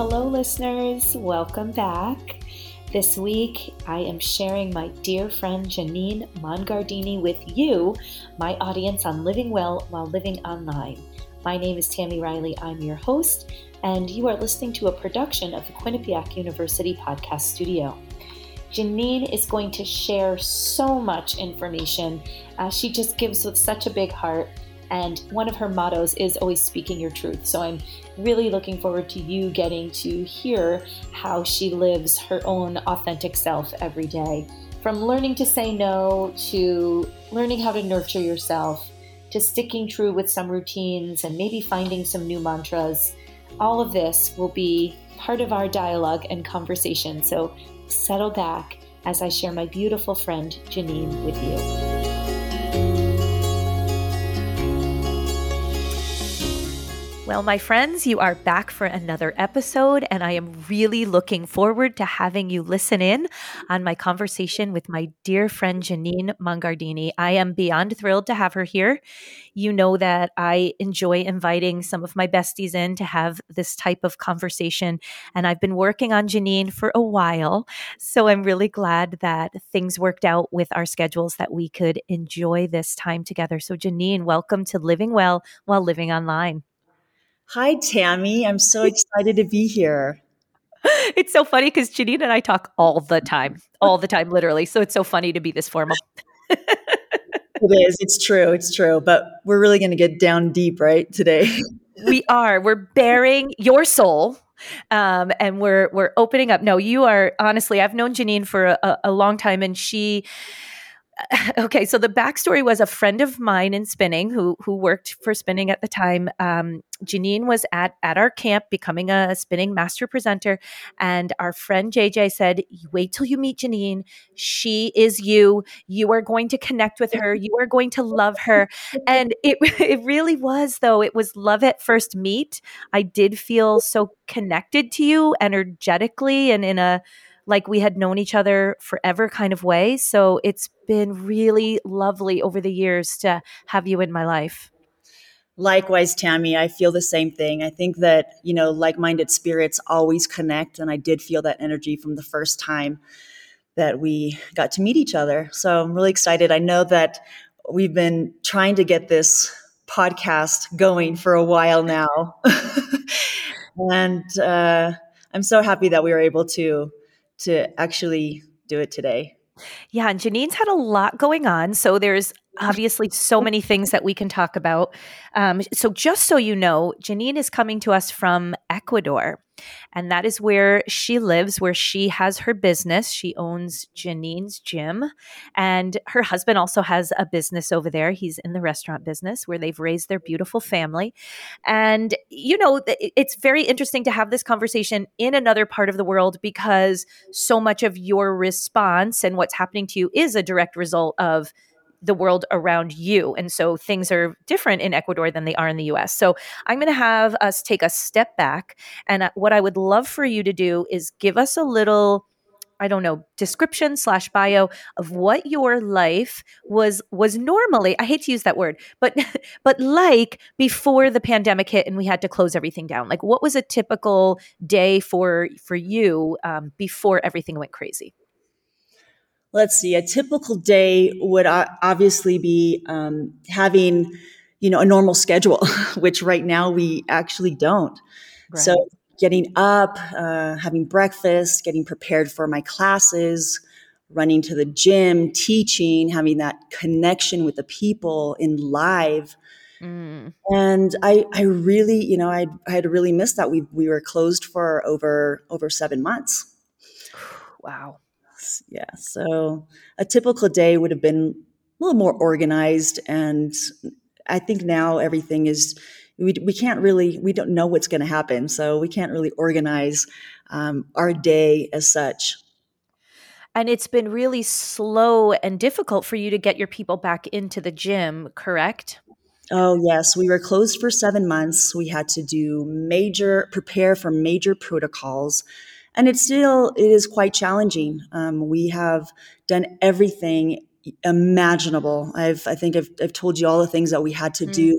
hello, listeners. Welcome back. This week, I am sharing my dear friend Janine Mongardini with you, my audience on Living Well While Living Online. My name is Tammy Riley. I'm your host, and you are listening to a production of the Quinnipiac University Podcast Studio. Janine is going to share so much information. Uh, she just gives with such a big heart and one of her mottos is always speaking your truth. So I'm really looking forward to you getting to hear how she lives her own authentic self every day. From learning to say no to learning how to nurture yourself to sticking true with some routines and maybe finding some new mantras. All of this will be part of our dialogue and conversation. So settle back as I share my beautiful friend Janine with you. Well, my friends, you are back for another episode, and I am really looking forward to having you listen in on my conversation with my dear friend Janine Mongardini. I am beyond thrilled to have her here. You know that I enjoy inviting some of my besties in to have this type of conversation, and I've been working on Janine for a while. So I'm really glad that things worked out with our schedules that we could enjoy this time together. So, Janine, welcome to Living Well While Living Online. Hi, Tammy. I'm so excited to be here. It's so funny because Janine and I talk all the time, all the time, literally. So it's so funny to be this formal. it is. It's true. It's true. But we're really going to get down deep, right, today? we are. We're baring your soul um, and we're we're opening up. No, you are honestly. I've known Janine for a, a long time, and she okay, so the backstory was a friend of mine in spinning who who worked for spinning at the time. Um, Janine was at at our camp becoming a spinning master presenter, and our friend JJ said, "Wait till you meet Janine. She is you. You are going to connect with her. You are going to love her." And it it really was though. It was love at first meet. I did feel so connected to you energetically and in a like we had known each other forever kind of way. So it's been really lovely over the years to have you in my life. Likewise, Tammy, I feel the same thing. I think that, you know, like minded spirits always connect. And I did feel that energy from the first time that we got to meet each other. So I'm really excited. I know that we've been trying to get this podcast going for a while now. and uh, I'm so happy that we were able to to actually do it today. Yeah, and Janine's had a lot going on. So there's obviously so many things that we can talk about. Um, so, just so you know, Janine is coming to us from Ecuador, and that is where she lives, where she has her business. She owns Janine's Gym, and her husband also has a business over there. He's in the restaurant business where they've raised their beautiful family. And, you know, it's very interesting to have this conversation in another part of the world because so much of your response and what's happening to you is a direct result of the world around you. And so things are different in Ecuador than they are in the US. So I'm going to have us take a step back. And uh, what I would love for you to do is give us a little. I don't know description slash bio of what your life was was normally. I hate to use that word, but but like before the pandemic hit and we had to close everything down. Like what was a typical day for for you um, before everything went crazy? Let's see, a typical day would obviously be um, having, you know, a normal schedule, which right now we actually don't. Right. So getting up, uh, having breakfast, getting prepared for my classes, running to the gym, teaching, having that connection with the people in live. Mm. And I, I really, you know, I, I had really missed that. We, we were closed for over, over seven months. Wow. Yeah. So a typical day would have been a little more organized. And I think now everything is, we, we can't really, we don't know what's going to happen. So we can't really organize um, our day as such. And it's been really slow and difficult for you to get your people back into the gym, correct? Oh, yes. We were closed for seven months. We had to do major, prepare for major protocols and it's still it is quite challenging. Um, we have done everything imaginable. I've I think I've I've told you all the things that we had to mm. do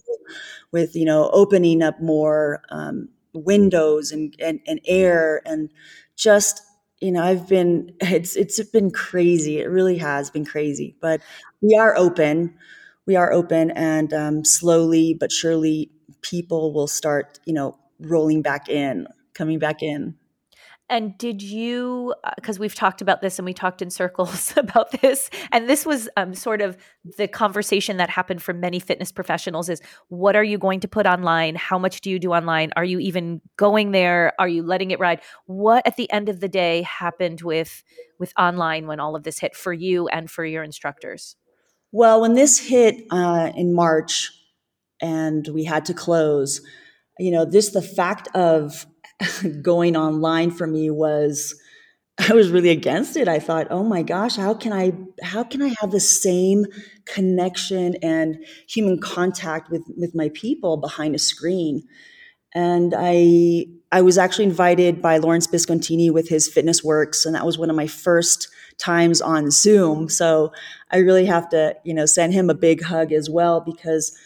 with you know opening up more um, windows and, and, and air and just you know i've been it's it's been crazy it really has been crazy but we are open we are open and um, slowly but surely people will start you know rolling back in coming back in and did you, because uh, we've talked about this and we talked in circles about this, and this was um, sort of the conversation that happened for many fitness professionals is what are you going to put online? How much do you do online? Are you even going there? Are you letting it ride? What at the end of the day happened with with online when all of this hit for you and for your instructors? Well, when this hit uh, in March and we had to close, you know, this the fact of going online for me was I was really against it. I thought, "Oh my gosh, how can I how can I have the same connection and human contact with with my people behind a screen?" And I I was actually invited by Lawrence Biscontini with his Fitness Works, and that was one of my first times on Zoom. So I really have to, you know, send him a big hug as well because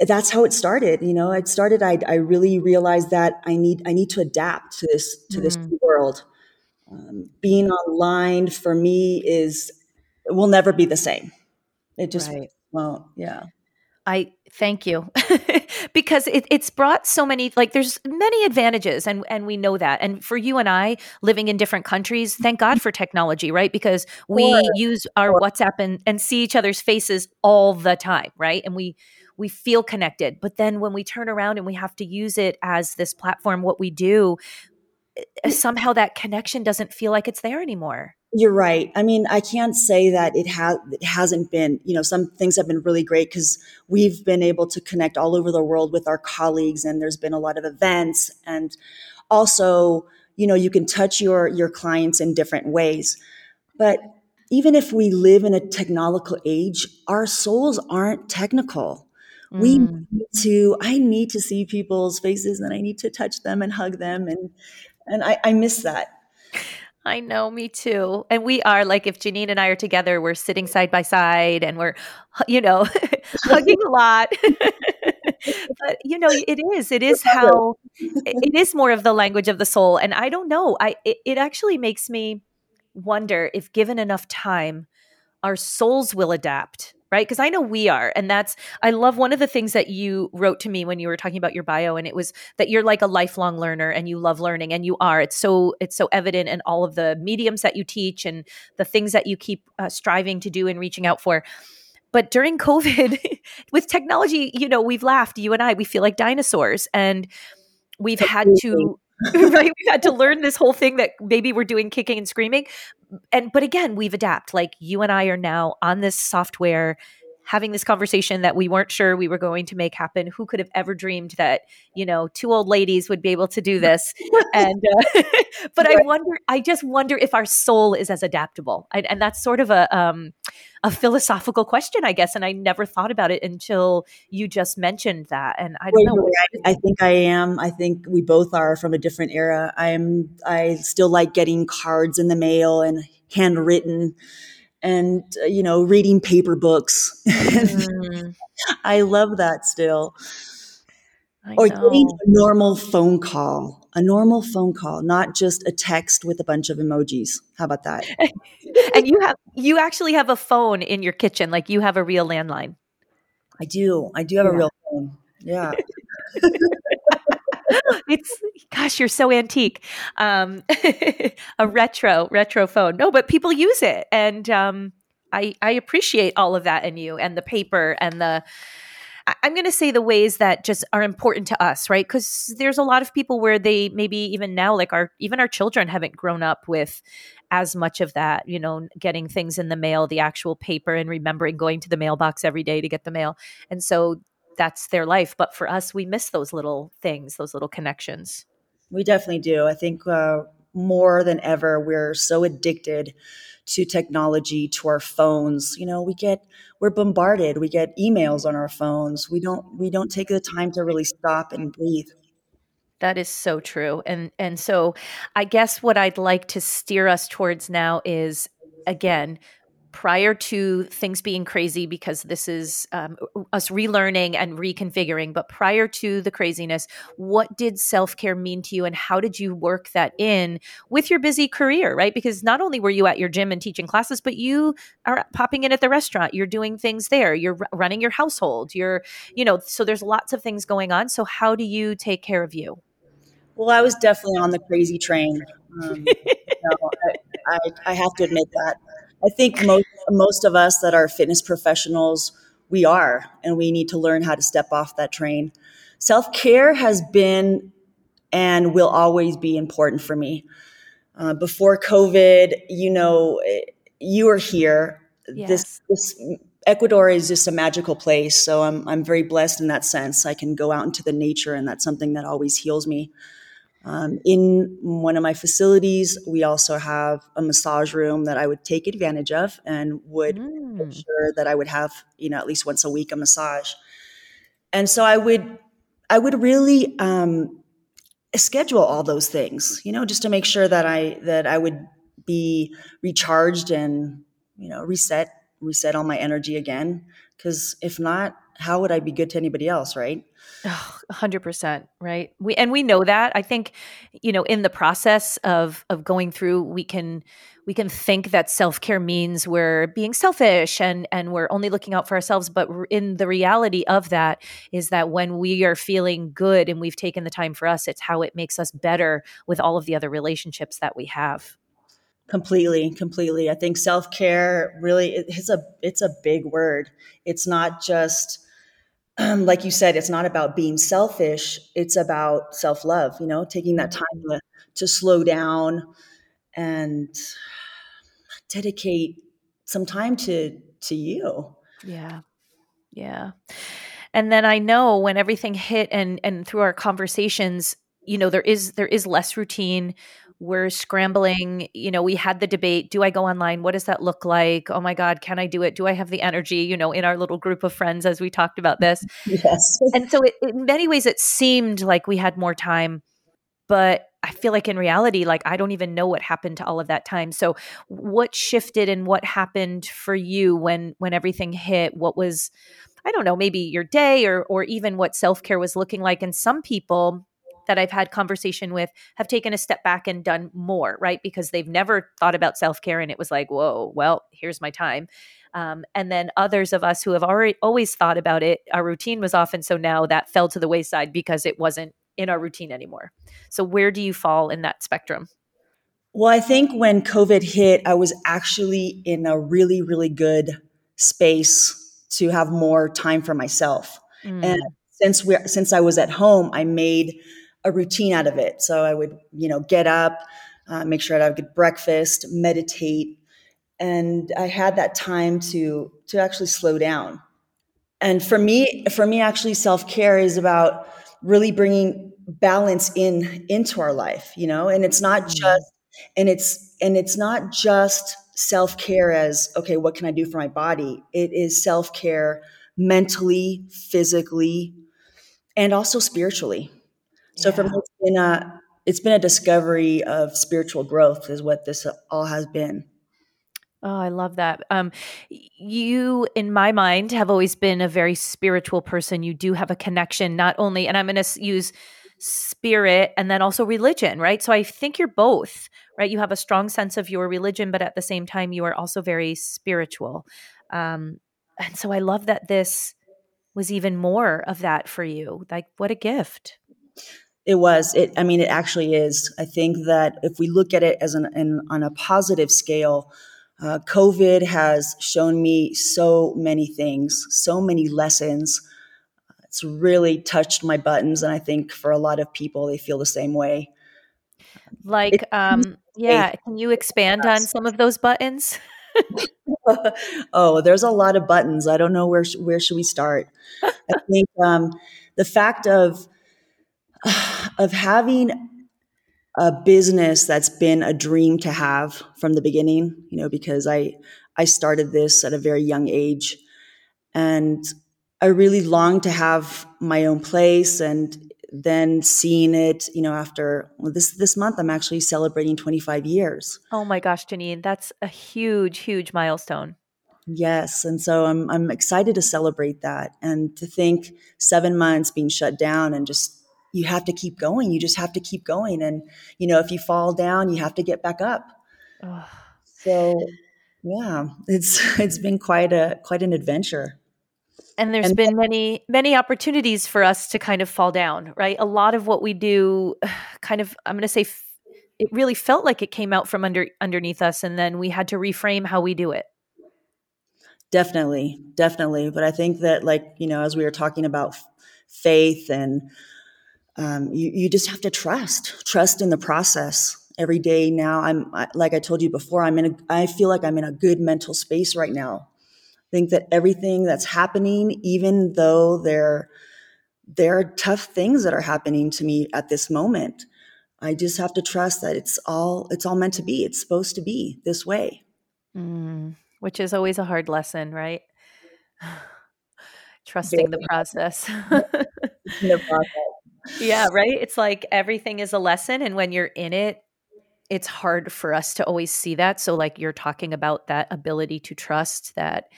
that's how it started. You know, it started. I, I really realized that I need I need to adapt to this to this mm. world. Um, being online for me is will never be the same. It just right. won't. Yeah. I thank you because it, it's brought so many like there's many advantages and and we know that and for you and I living in different countries thank God for technology right because we sure. use our sure. WhatsApp and and see each other's faces all the time right and we we feel connected. But then when we turn around and we have to use it as this platform, what we do, eh, somehow that connection doesn't feel like it's there anymore. You're right. I mean, I can't say that it has it hasn't been, you know, some things have been really great cuz we've been able to connect all over the world with our colleagues and there's been a lot of events and also, you know, you can touch your your clients in different ways. But even if we live in a technological age, our souls aren't technical. We mm. need to, I need to see people's faces and I need to touch them and hug them. And, and I, I miss that. I know, me too. And we are like, if Janine and I are together, we're sitting side by side and we're, you know, hugging a lot. but you know, it is, it is how, it is more of the language of the soul. And I don't know, I, it, it actually makes me wonder if given enough time, our souls will adapt right? Because I know we are. And that's, I love one of the things that you wrote to me when you were talking about your bio, and it was that you're like a lifelong learner and you love learning, and you are. It's so, it's so evident in all of the mediums that you teach and the things that you keep uh, striving to do and reaching out for. But during COVID, with technology, you know, we've laughed, you and I, we feel like dinosaurs. And we've had to right we've had to learn this whole thing that maybe we're doing kicking and screaming and but again we've adapted like you and i are now on this software having this conversation that we weren't sure we were going to make happen who could have ever dreamed that you know two old ladies would be able to do this and uh, but i wonder i just wonder if our soul is as adaptable and, and that's sort of a um, a philosophical question, I guess. And I never thought about it until you just mentioned that. And I don't know. I, I think I am. I think we both are from a different era. I'm, I still like getting cards in the mail and handwritten and, uh, you know, reading paper books. Mm. I love that still. I or know. getting a normal phone call, a normal phone call, not just a text with a bunch of emojis. How about that? and you have you actually have a phone in your kitchen, like you have a real landline. I do. I do have yeah. a real phone. Yeah. it's gosh, you're so antique. Um, a retro retro phone. No, but people use it, and um, I I appreciate all of that in you and the paper and the I'm going to say the ways that just are important to us, right? Because there's a lot of people where they maybe even now, like our even our children haven't grown up with as much of that, you know, getting things in the mail, the actual paper, and remembering going to the mailbox every day to get the mail. And so that's their life. But for us, we miss those little things, those little connections. We definitely do. I think uh, more than ever, we're so addicted to technology, to our phones. You know, we get we're bombarded. We get emails on our phones. We don't we don't take the time to really stop and breathe. That is so true. And and so I guess what I'd like to steer us towards now is again prior to things being crazy because this is um, us relearning and reconfiguring but prior to the craziness what did self-care mean to you and how did you work that in with your busy career right? Because not only were you at your gym and teaching classes but you are popping in at the restaurant you're doing things there you're running your household you're you know so there's lots of things going on. So how do you take care of you? Well i was definitely on the crazy train. Um, you know, I, I, I have to admit that I think most most of us that are fitness professionals, we are, and we need to learn how to step off that train. Self care has been and will always be important for me. Uh, before COVID, you know, you were here. Yes. This, this Ecuador is just a magical place, so I'm I'm very blessed in that sense. I can go out into the nature, and that's something that always heals me. Um, in one of my facilities, we also have a massage room that I would take advantage of and would mm. make sure that I would have, you know, at least once a week a massage. And so I would, I would really um, schedule all those things, you know, just to make sure that I that I would be recharged and you know reset reset all my energy again. Because if not, how would I be good to anybody else, right? Oh, 100% right? We and we know that. I think you know in the process of of going through we can we can think that self-care means we're being selfish and and we're only looking out for ourselves. But in the reality of that is that when we are feeling good and we've taken the time for us it's how it makes us better with all of the other relationships that we have. Completely completely. I think self-care really it's a it's a big word. It's not just um, like you said, it's not about being selfish. It's about self love, you know, taking that time to, to slow down and dedicate some time to to you. Yeah. Yeah. And then I know when everything hit and and through our conversations, you know, there is there is less routine we're scrambling you know we had the debate do i go online? What does that look like? Oh my god can i do it? Do i have the energy? You know in our little group of friends as we talked about this. Yes. And so it, in many ways it seemed like we had more time but i feel like in reality like i don't even know what happened to all of that time. So what shifted and what happened for you when when everything hit? What was i don't know maybe your day or or even what self-care was looking like? And some people that I've had conversation with have taken a step back and done more, right? Because they've never thought about self care and it was like, whoa, well, here's my time. Um, and then others of us who have already always thought about it, our routine was often so now that fell to the wayside because it wasn't in our routine anymore. So where do you fall in that spectrum? Well, I think when COVID hit, I was actually in a really, really good space to have more time for myself. Mm. And since we since I was at home, I made a routine out of it. So I would, you know, get up, uh, make sure I'd have a good breakfast, meditate, and I had that time to to actually slow down. And for me, for me, actually, self care is about really bringing balance in into our life, you know. And it's not mm-hmm. just, and it's and it's not just self care as okay, what can I do for my body? It is self care mentally, physically, and also spiritually. So yeah. for me, it's been a it's been a discovery of spiritual growth, is what this all has been. Oh, I love that. Um, you, in my mind, have always been a very spiritual person. You do have a connection, not only, and I'm going to use spirit and then also religion, right? So I think you're both, right? You have a strong sense of your religion, but at the same time, you are also very spiritual. Um, and so I love that this was even more of that for you. Like, what a gift. It was. It. I mean, it actually is. I think that if we look at it as an, an on a positive scale, uh, COVID has shown me so many things, so many lessons. It's really touched my buttons, and I think for a lot of people, they feel the same way. Like, um, yeah, can you expand on some of those buttons? oh, there's a lot of buttons. I don't know where where should we start. I think um, the fact of of having a business that's been a dream to have from the beginning, you know, because I I started this at a very young age and I really longed to have my own place and then seeing it, you know, after well, this this month I'm actually celebrating 25 years. Oh my gosh, Janine, that's a huge huge milestone. Yes, and so I'm I'm excited to celebrate that and to think 7 months being shut down and just you have to keep going. You just have to keep going and you know, if you fall down, you have to get back up. Oh. So, yeah, it's it's been quite a quite an adventure. And there's and been many many opportunities for us to kind of fall down, right? A lot of what we do kind of I'm going to say it really felt like it came out from under underneath us and then we had to reframe how we do it Definitely, definitely. But I think that, like you know, as we were talking about faith, and um, you you just have to trust, trust in the process. Every day now, I'm like I told you before. I'm in a. I feel like I'm in a good mental space right now. I think that everything that's happening, even though there there are tough things that are happening to me at this moment, I just have to trust that it's all it's all meant to be. It's supposed to be this way. Mm which is always a hard lesson, right? Trusting the process. the process. Yeah, right? It's like everything is a lesson. And when you're in it, it's hard for us to always see that. So, like you're talking about that ability to trust that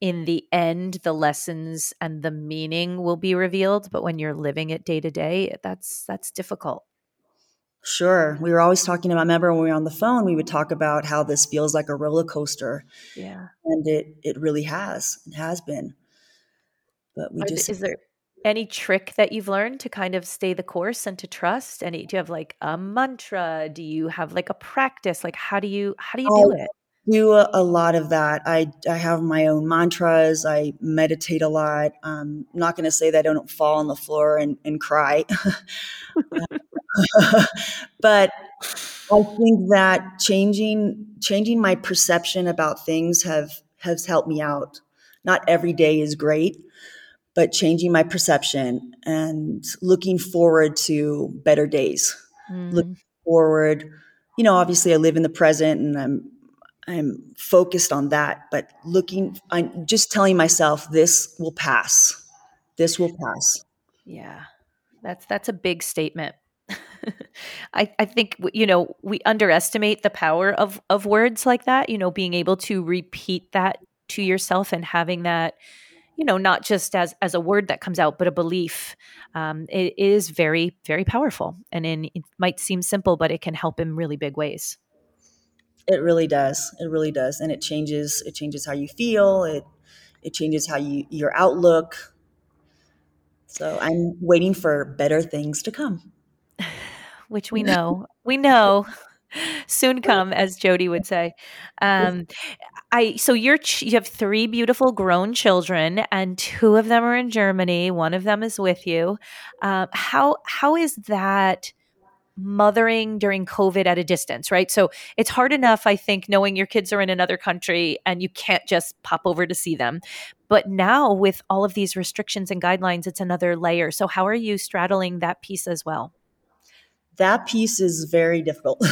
in the end, the lessons and the meaning will be revealed. But when you're living it day to day, that's that's difficult. Sure. We were always talking about, remember when we were on the phone, we would talk about how this feels like a roller coaster. Yeah. And it, it really has. It has been. But we Are, just. Is there any trick that you've learned to kind of stay the course and to trust? Any, do you have like a mantra? Do you have like a practice? Like, how do you, how do you do oh, it? do a, a, lot of that. I, I have my own mantras. I meditate a lot. I'm not going to say that I don't fall on the floor and, and cry. but I think that changing changing my perception about things have has helped me out. Not every day is great, but changing my perception and looking forward to better days. Mm. Looking forward, you know, obviously I live in the present and I'm I'm focused on that, but looking I'm just telling myself this will pass. This will pass. Yeah. That's that's a big statement I, I think you know we underestimate the power of of words like that. You know, being able to repeat that to yourself and having that, you know, not just as as a word that comes out, but a belief. Um, it is very very powerful, and in, it might seem simple, but it can help in really big ways. It really does. It really does, and it changes. It changes how you feel. It it changes how you your outlook. So I'm waiting for better things to come which we know, we know soon come, as Jody would say. Um, I so you're you have three beautiful grown children, and two of them are in Germany. One of them is with you. Uh, how how is that? mothering during covid at a distance right so it's hard enough i think knowing your kids are in another country and you can't just pop over to see them but now with all of these restrictions and guidelines it's another layer so how are you straddling that piece as well that piece is very difficult.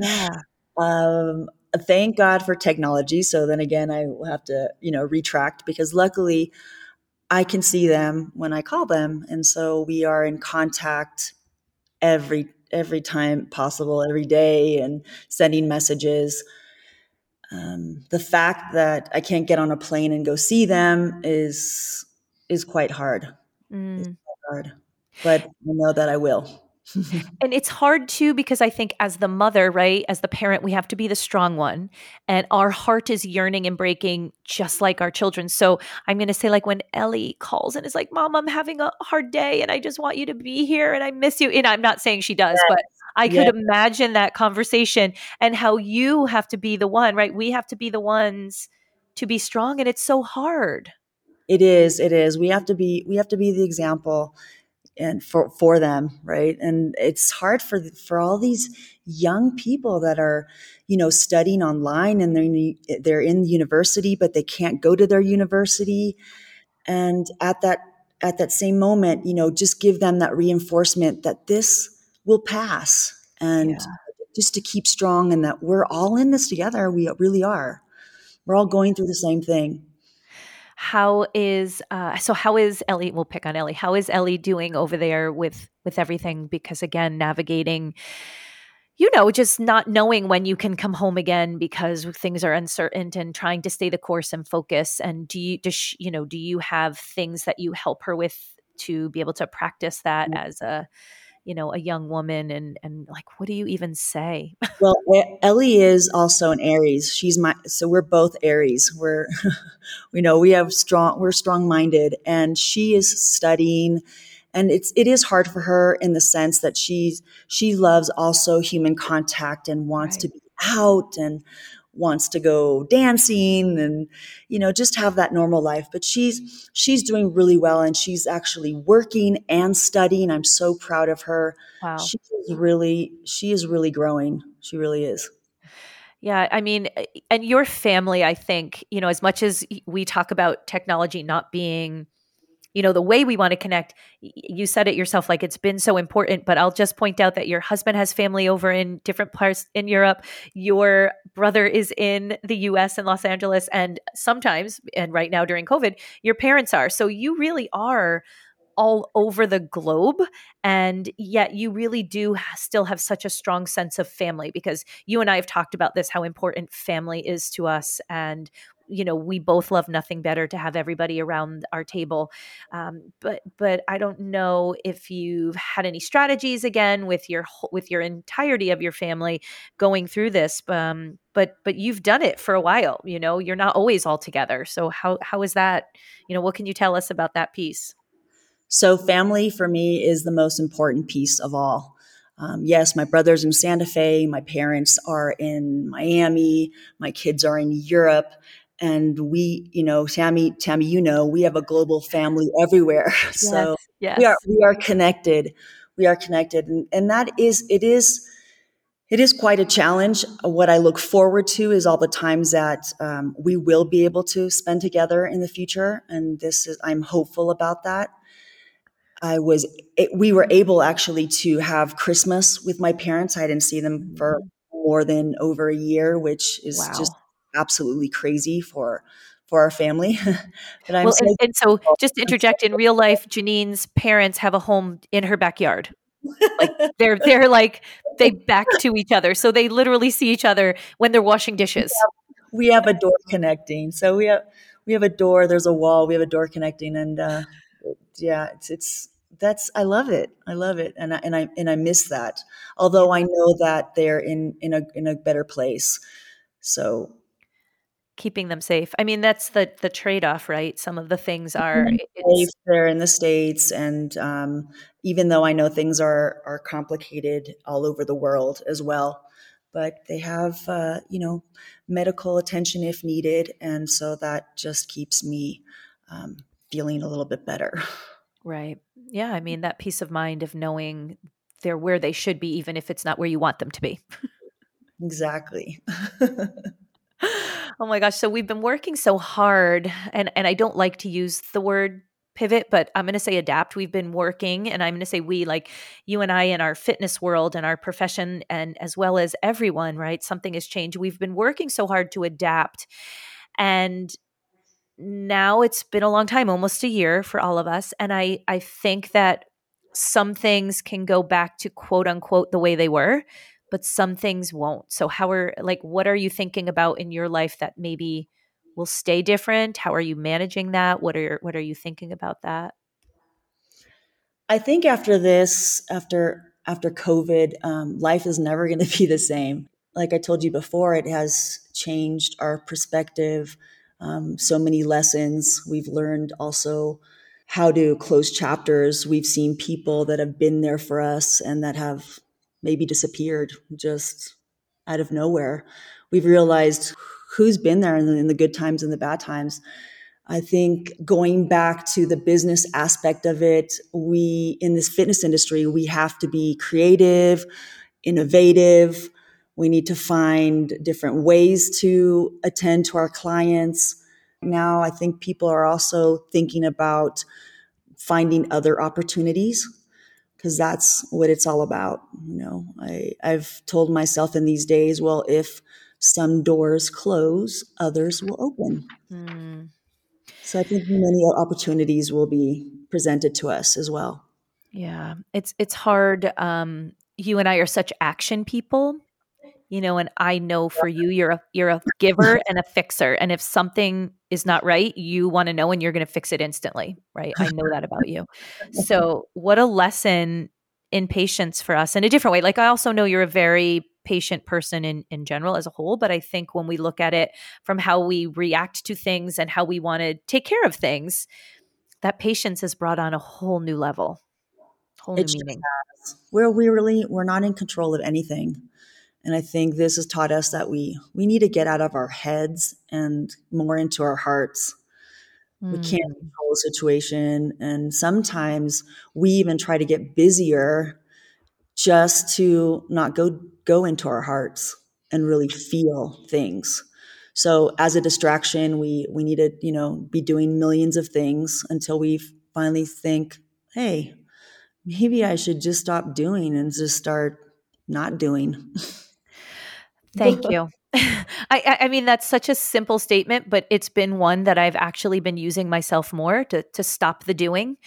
yeah. Um, thank God for technology. So then again, I will have to, you know, retract because luckily I can see them when I call them. And so we are in contact every every time possible, every day, and sending messages. Um, the fact that I can't get on a plane and go see them is is quite hard. Mm. Quite hard, but I know that I will. And it's hard too because I think as the mother, right, as the parent, we have to be the strong one. And our heart is yearning and breaking just like our children. So I'm going to say, like, when Ellie calls and is like, Mom, I'm having a hard day and I just want you to be here and I miss you. And I'm not saying she does, yes. but I could yes. imagine that conversation and how you have to be the one, right? We have to be the ones to be strong. And it's so hard. It is. It is. We have to be, we have to be the example and for for them right? And it's hard for for all these young people that are you know studying online and they're in, they're in university but they can't go to their university. And at that at that same moment you know just give them that reinforcement that this will pass and yeah. just to keep strong and that we're all in this together. We really are. We're all going through the same thing how is uh, so how is ellie we'll pick on ellie how is ellie doing over there with with everything because again navigating you know, just not knowing when you can come home again because things are uncertain and trying to stay the course and focus. And do you, does she, you know, do you have things that you help her with to be able to practice that as a, you know, a young woman and, and like, what do you even say? well, Ellie is also an Aries. She's my, so we're both Aries. We're, you know, we have strong, we're strong minded and she is studying and it's it is hard for her in the sense that she's she loves also human contact and wants right. to be out and wants to go dancing and you know just have that normal life. But she's she's doing really well and she's actually working and studying. I'm so proud of her. Wow. She is really she is really growing. She really is. Yeah, I mean, eh, and your family, I think, you know, as much as we talk about technology not being you know the way we want to connect you said it yourself like it's been so important but i'll just point out that your husband has family over in different parts in europe. Your brother is in the us in los angeles and sometimes and right now during covid your parents are. So you really are all over the globe and yet you really do still have such a strong sense of family because you and I have talked about this how important family is to us and you know we both love nothing better to have everybody around our table um, but but i don't know if you've had any strategies again with your with your entirety of your family going through this um, but but you've done it for a while you know you're not always all together so how how is that you know what can you tell us about that piece so family for me is the most important piece of all um, yes, my brother's in Santa Fe. My parents are in Miami. My kids are in Europe and we you know tammy tammy you know we have a global family everywhere so yes. we are we are connected we are connected and, and that is it is it is quite a challenge what i look forward to is all the times that um, we will be able to spend together in the future and this is i'm hopeful about that i was it, we were able actually to have christmas with my parents i didn't see them for mm-hmm. more than over a year which is wow. just absolutely crazy for for our family. but I'm well, and, and so just to interject in real life, Janine's parents have a home in her backyard. like they're they're like they back to each other, so they literally see each other when they're washing dishes. We have, we have a door connecting, so we have we have a door. There's a wall. We have a door connecting, and uh, yeah, it's it's that's I love it. I love it, and I, and I and I miss that. Although I know that they're in in a in a better place, so keeping them safe. I mean, that's the the trade off, right? Some of the things are safe there in the states, and um, even though I know things are are complicated all over the world as well, but they have uh, you know medical attention if needed, and so that just keeps me um, feeling a little bit better. Right. Yeah. I mean, that peace of mind of knowing they're where they should be, even if it's not where you want them to be. exactly. oh my gosh. So we've been working so hard, and, and I don't like to use the word pivot, but I'm going to say adapt. We've been working, and I'm going to say we, like you and I, in our fitness world and our profession, and as well as everyone, right? Something has changed. We've been working so hard to adapt. And now it's been a long time, almost a year for all of us. And I, I think that some things can go back to quote unquote the way they were but some things won't. So how are like what are you thinking about in your life that maybe will stay different? How are you managing that? What are what are you thinking about that? I think after this, after after COVID, um, life is never going to be the same. Like I told you before, it has changed our perspective. Um, so many lessons we've learned also how to close chapters. We've seen people that have been there for us and that have maybe disappeared just out of nowhere. We've realized who's been there in the, in the good times and the bad times. I think going back to the business aspect of it, we in this fitness industry, we have to be creative, innovative. We need to find different ways to attend to our clients. Now, I think people are also thinking about finding other opportunities because that's what it's all about. You know, I, I've told myself in these days, well, if some doors close, others will open. Mm. So I think many opportunities will be presented to us as well. Yeah, it's it's hard. Um, you and I are such action people, you know, and I know for you, you're a you're a giver and a fixer. And if something is not right, you want to know and you're going to fix it instantly, right? I know that about you. So, what a lesson in patience for us in a different way. Like I also know you're a very patient person in in general as a whole, but I think when we look at it from how we react to things and how we want to take care of things, that patience has brought on a whole new level, whole new meaning. Where we really we're not in control of anything. And I think this has taught us that we we need to get out of our heads and more into our hearts. Mm. We can't mm. control the situation. And sometimes we even try to get busier just to not go go into our hearts and really feel things. So as a distraction, we we need to, you know, be doing millions of things until we finally think, hey, maybe I should just stop doing and just start not doing. Thank you. I, I mean, that's such a simple statement, but it's been one that I've actually been using myself more to, to stop the doing.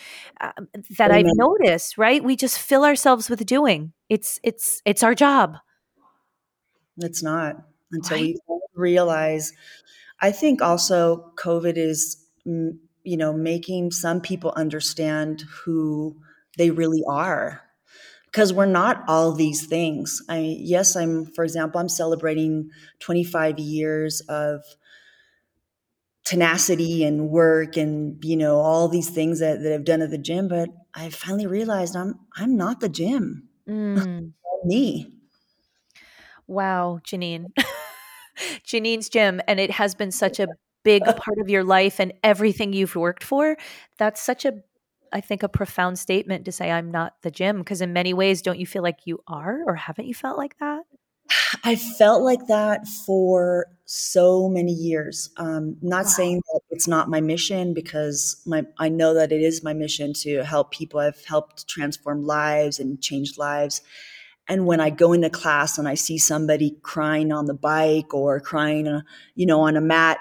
Uh, that Amen. I've noticed, right? We just fill ourselves with doing. It's it's it's our job. It's not until right. we realize. I think also COVID is, you know, making some people understand who they really are because we're not all these things. I yes, I'm for example, I'm celebrating 25 years of tenacity and work and you know all these things that, that I've done at the gym, but I finally realized I'm I'm not the gym. Mm. me. Wow, Janine. Janine's gym and it has been such a big part of your life and everything you've worked for. That's such a I think, a profound statement to say, I'm not the gym. Because in many ways, don't you feel like you are, or haven't you felt like that? I felt like that for so many years. Um, not wow. saying that it's not my mission because my I know that it is my mission to help people. I've helped transform lives and change lives. And when I go into class and I see somebody crying on the bike or crying, uh, you know, on a mat,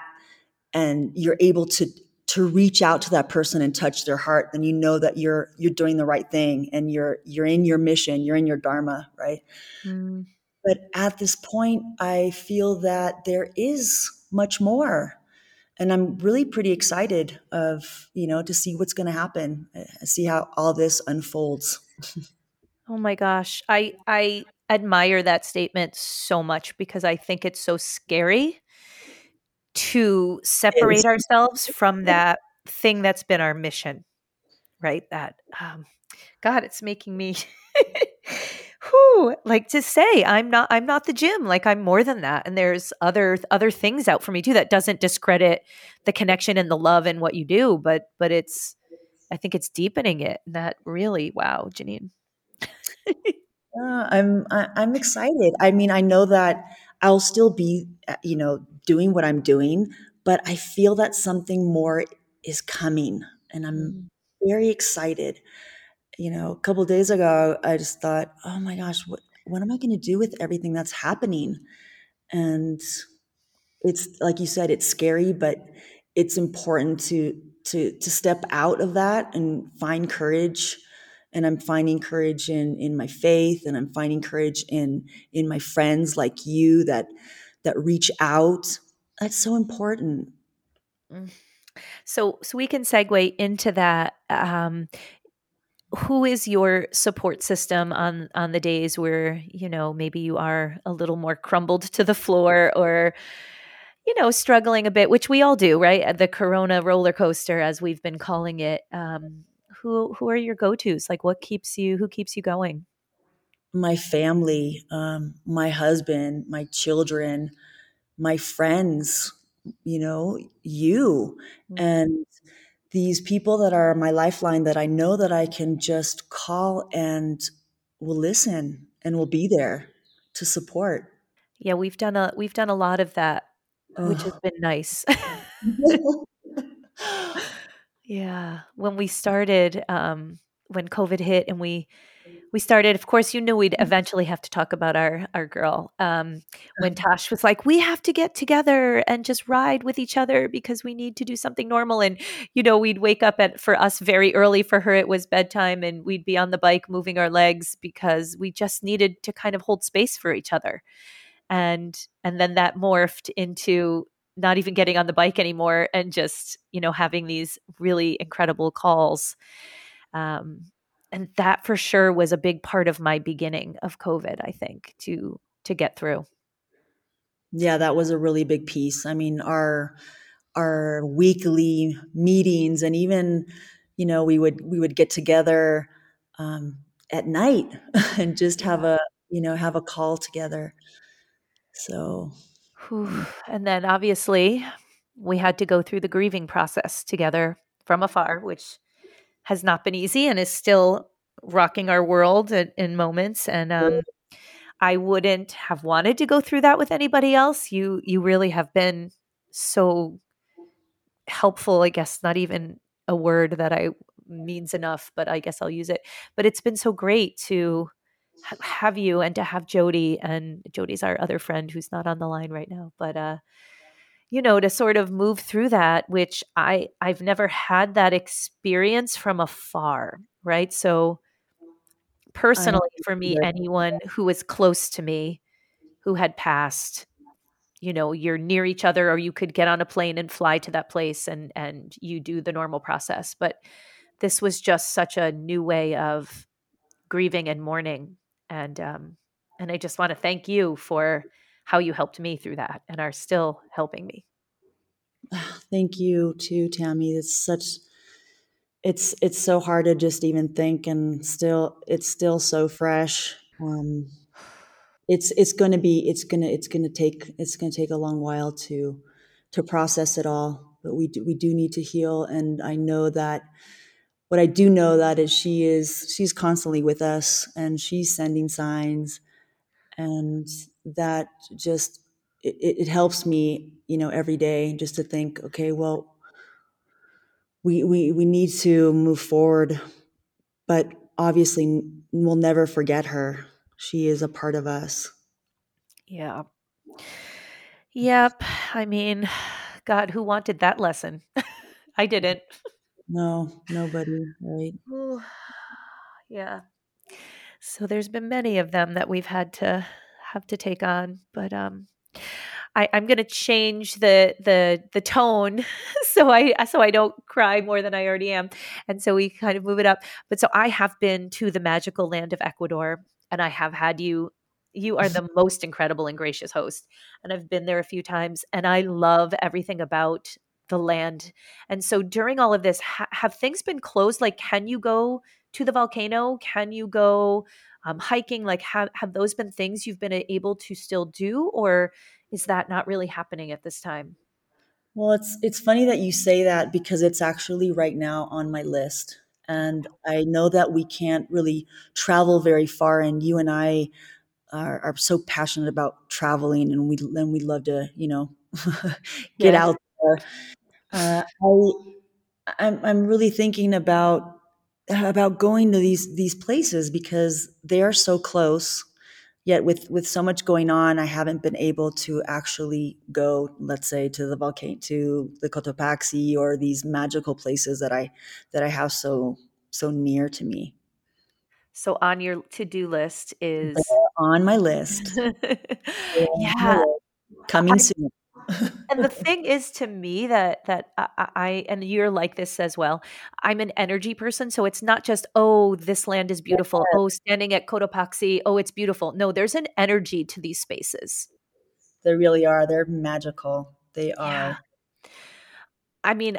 and you're able to to reach out to that person and touch their heart then you know that you're you're doing the right thing and you're you're in your mission you're in your dharma right? Mm. but at this point i feel that there is much more. And i'm really pretty excited of you know to see what's going to happen uh, see how all this unfolds. Oh my gosh. I i admire that statement so much because i think it's so scary to separate ourselves from that thing that's been our mission right? That um god it's making me who like to say i'm not i'm not the gym like i'm more than that. And there's other other things out for me too that doesn't discredit the connection and the love and what you do but but it's i think it's deepening it and that really wow janine. Uh, i'm I, am i am excited. I mean i know that i'll still be uh, you know doing what I'm doing, but I feel that something more is coming and I'm mm-hmm. very excited. You know, a couple days ago, I just thought, oh my gosh, what, what am I going to do with everything that's happening? And it's like you said, it's scary, but it's important to to to step out of that and find courage and i'm finding courage in in my faith and i'm finding courage in in my friends like you that that reach out. That's so important. Mm. So, so we can segue into that. Um, who is your support system on on the days where you know maybe you are a little more crumbled to the floor or you know struggling a bit which we all do right the corona roller coaster as we've been calling it um, who who are your go-to's like what keeps you who keeps you going my family, um, my husband, my children, my friends, you know, you, mm-hmm. and these people that are my lifeline that I know that I can just call and will listen and will be there to support. Yeah, we've done a we've done a lot of that, which has been nice. yeah, when we started, um, when COVID hit, and we we started of course you knew we'd eventually have to talk about our our girl um, when tosh was like we have to get together and just ride with each other because we need to do something normal and you know we'd wake up at for us very early for her it was bedtime and we'd be on the bike moving our legs because we just needed to kind of hold space for each other and and then that morphed into not even getting on the bike anymore and just you know having these really incredible calls um, and that for sure was a big part of my beginning of covid i think to to get through. Yeah that was a really big piece. I mean our our weekly meetings and even you know we would we would get together um, at night and just have a you know have a call together. So and then obviously we had to go through the grieving process together from afar which has not been easy and is still rocking our world in, in moments. And um, i wouldn't have wanted to go through that with anybody else. You you really have been so helpful i guess not even a word that i means enough but i guess i'll use it. But it's been so great to have you and to have jody and jody's our other friend who's not on the line right now but uh you know to sort of move through that which i i've never had that experience from afar right? So personally for me anyone who was close to me who had passed you know you're near each other or you could get on a plane and fly to that place and and you do the normal process but this was just such a new way of grieving and mourning and um and i just want to thank you for how you helped me through that and are still helping me. Thank you too, Tammy. It's such it's it's so hard to just even think and still it's still so fresh. Um it's it's going to be it's going to it's going to take it's going to take a long while to to process it all, but we do, we do need to heal and I know that what I do know that is she is she's constantly with us and she's sending signs. And that just it, it helps me you know every day just to think okay well we we we need to move forward but obviously we'll never forget her. She is a part of us. Yeah. Yep. I mean god who wanted that lesson? I didn't no nobody right yeah so there's been many of them that we've had to have to take on. But um, I, I'm going to change the the the tone so I so I don't cry more than I already am, and so we kind of move it up. But so I have been to the magical land of Ecuador, and I have had you. You are the most incredible and gracious host, and I've been there a few times, and I love everything about the land. And so during all of this, ha- have things been closed? Like, can you go to the volcano? Can you go um, hiking? Like, have, have those been things you've been able to still do, or is that not really happening at this time? Well, it's it's funny that you say that because it's actually right now on my list, and I know that we can't really travel very far, and you and I are, are so passionate about traveling, and we and we love to, you know, get yeah. out there. Uh, I I'm I'm really thinking about about going to these these places because they are so close yet with with so much going on i haven't been able to actually go let's say to the volcano to the cotopaxi or these magical places that i that i have so so near to me. So on your to-do list is They're on my list. Yeah. coming I, soon and the thing is to me that that I, I, and you're like this as well i'm an energy person so it's not just oh this land is beautiful. Yeah. oh standing at cotopaxi. Oh it's beautiful. No there's an energy to these spaces. They really are. They're magical. They are. Yeah. i mean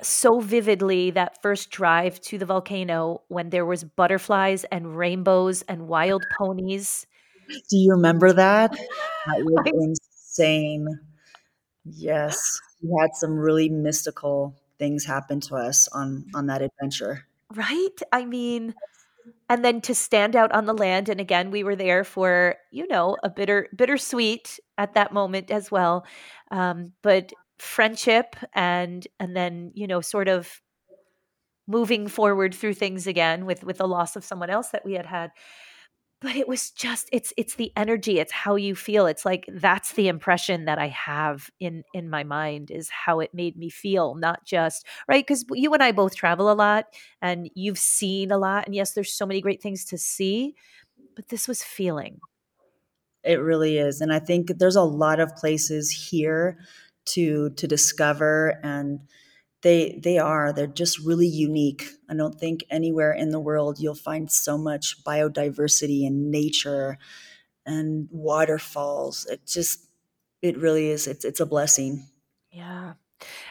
so vividly that first drive to the volcano when there was butterflies and rainbows and wild ponies. Do you remember that? That was insane Yes, we had some really mystical things happen to us on on that adventure. Right? I mean, and then to stand out on the land and again we were there for, you know, a bitter bittersweet at that moment as well. Um, but friendship and and then, you know, sort of moving forward through things again with with the loss of someone else that we had had but it was just it's it's the energy it's how you feel it's like that's the impression that i have in in my mind is how it made me feel not just right because you and i both travel a lot and you've seen a lot and yes there's so many great things to see but this was feeling. It really is and i think there's a lot of places here to to discover and they they are they're just really unique i don't think anywhere in the world you'll find so much biodiversity and nature and waterfalls it just it really is it's it's a blessing yeah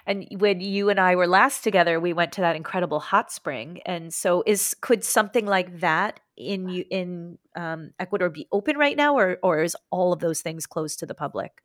and when you and I were last together, we went to that incredible hot spring. And so, is could something like that in in um, Ecuador be open right now, or or is all of those things closed to the public?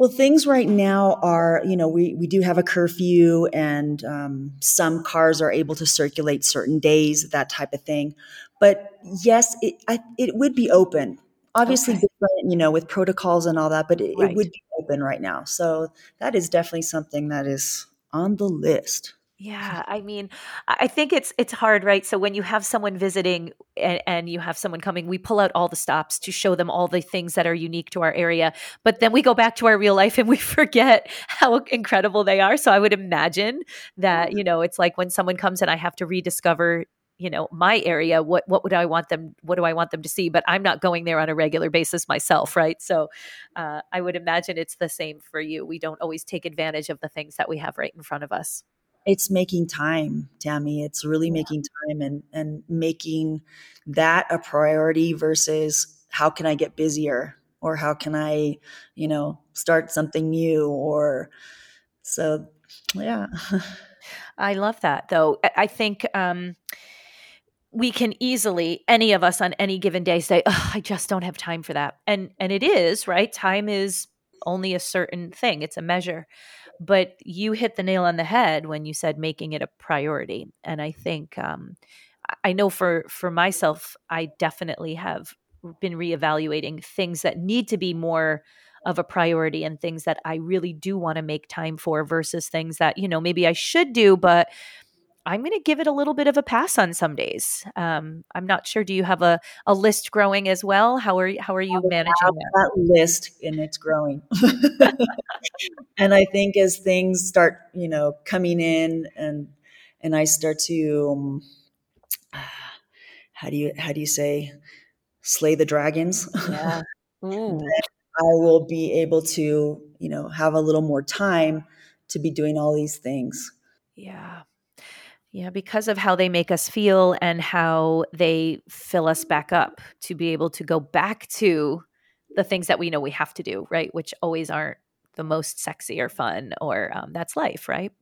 Well, things right now are, you know, we, we do have a curfew and um, some cars are able to circulate certain days, that type of thing. But yes, it, I, it would be open. Obviously, okay. different, you know, with protocols and all that, but it, right. it would be open right now. So that is definitely something that is on the list. Yeah, I mean, I think it's it's hard, right? So when you have someone visiting and, and, you have someone coming, we pull out all the stops to show them all the things that are unique to our area. But then we go back to our real life and we forget how incredible they are. So I would imagine that you know, it's like when someone comes and I have to rediscover you know my area what what would i want them what do i want them to see but i'm not going there on a regular basis myself right so uh, i would imagine it's the same for you we don't always take advantage of the things that we have right in front of us it's making time, Tammy. It's really yeah. making time and and making that a priority versus how can I get busier or how can I, you know, start something new or so yeah. I love that though. I think um we can easily any of us on any given day say oh, i just don't have time for that and and it is right time is only a certain thing it's a measure but you hit the nail on the head when you said making it a priority and i think um, i know for for myself i definitely have been reevaluating things that need to be more of a priority and things that i really do want to make time for versus things that you know maybe i should do but I'm going to give it a little bit of a pass on some days. Um, I'm not sure. Do you have a, a list growing as well? How are how are you managing that? that list? And it's growing. and I think as things start, you know, coming in, and and I start to, um, how do you how do you say, slay the dragons? Yeah. I will be able to, you know, have a little more time to be doing all these things. Yeah. Yeah, because of how they make us feel and how they fill us back up to be able to go back to the things that we know we have to do, right? Which always aren't the most sexy or fun, or um, that's life, right?